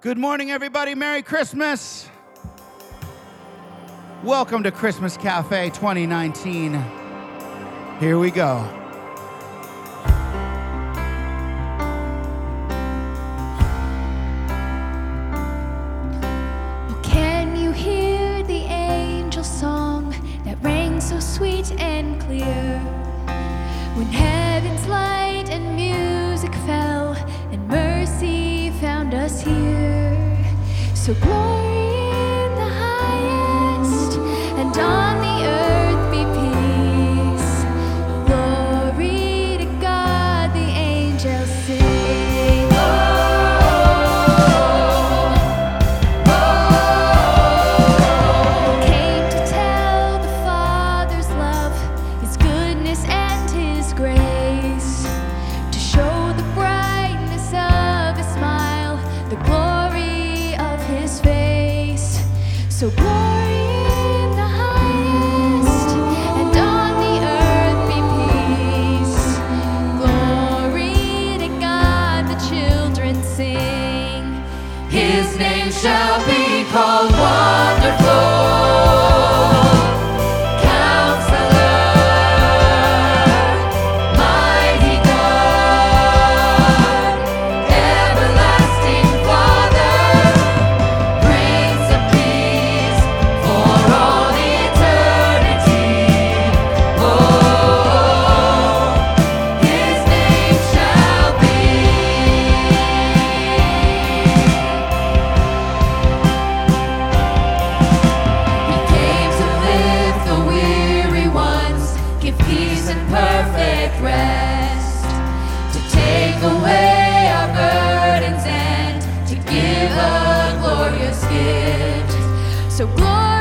Good morning, everybody. Merry Christmas. Welcome to Christmas Cafe 2019. Here we go. Oh, can you hear the angel song that rang so sweet and clear? When So glory in the highest, and on the earth be peace. Glory to God, the angels sing. Came to tell the Father's love, His goodness and His grace, So glory in the highest, and on the earth be peace. Glory to God, the children sing. His name shall be called Wonderful. Glorious gift. So glory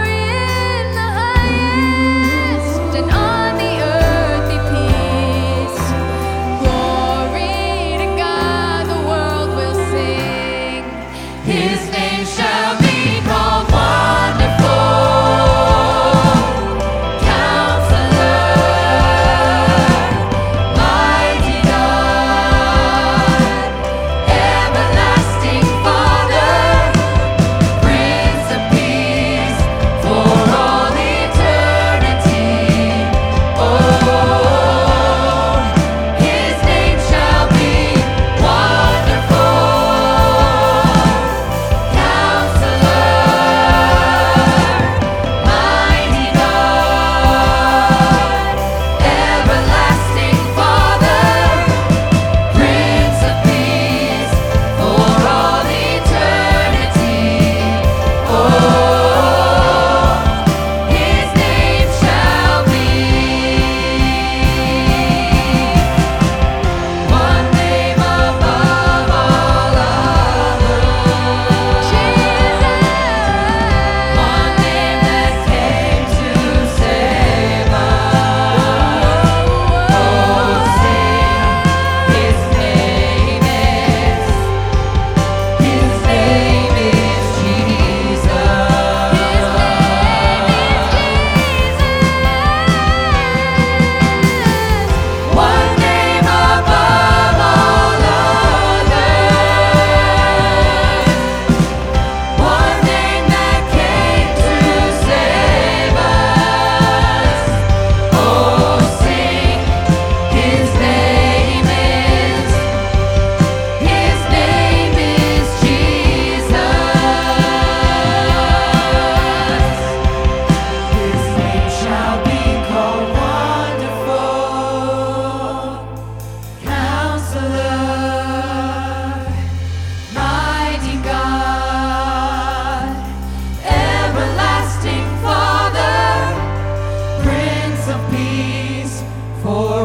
for